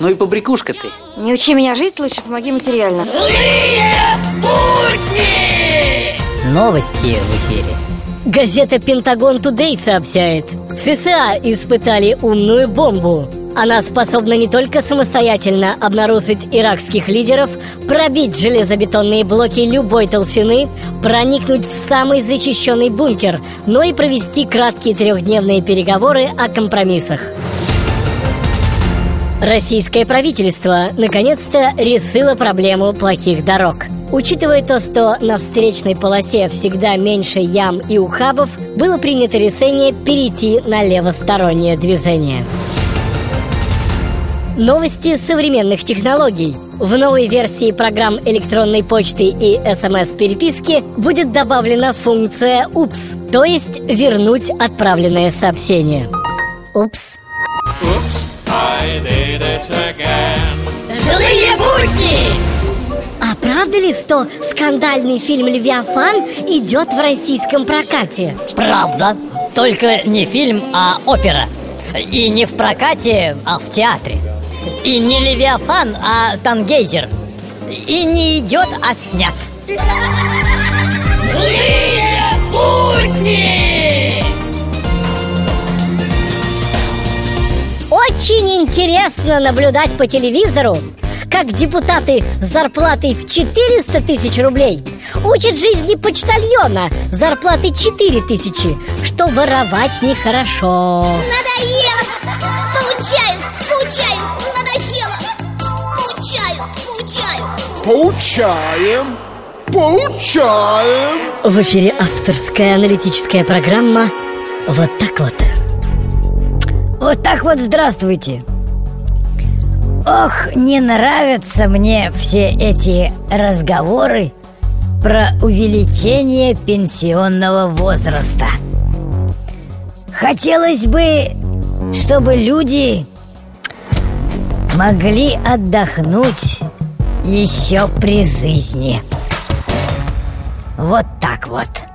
Ну и побрякушка ты. Не учи меня жить, лучше помоги материально. Новости в эфире. Газета «Пентагон Тудей» сообщает В США испытали умную бомбу Она способна не только самостоятельно обнаружить иракских лидеров Пробить железобетонные блоки любой толщины Проникнуть в самый защищенный бункер Но и провести краткие трехдневные переговоры о компромиссах Российское правительство наконец-то решило проблему плохих дорог. Учитывая то, что на встречной полосе всегда меньше ям и ухабов, было принято решение перейти на левостороннее движение. Новости современных технологий. В новой версии программ электронной почты и СМС-переписки будет добавлена функция «Упс», то есть вернуть отправленное сообщение. Упс. Oops, I did. Злые будни! А правда ли, что скандальный фильм «Левиафан» идет в российском прокате? Правда. Только не фильм, а опера. И не в прокате, а в театре. И не Левиафан, а Тангейзер. И не идет, а снят. Злые Очень интересно наблюдать по телевизору, как депутаты с зарплатой в 400 тысяч рублей учат жизни почтальона с зарплатой 4 тысячи, что воровать нехорошо. Надоело! Получают, получают, надоело! Получают, получают! Поучаем, поучаем. В эфире авторская аналитическая программа «Вот так вот». Вот так вот здравствуйте. Ох, не нравятся мне все эти разговоры про увеличение пенсионного возраста. Хотелось бы, чтобы люди могли отдохнуть еще при жизни. Вот так вот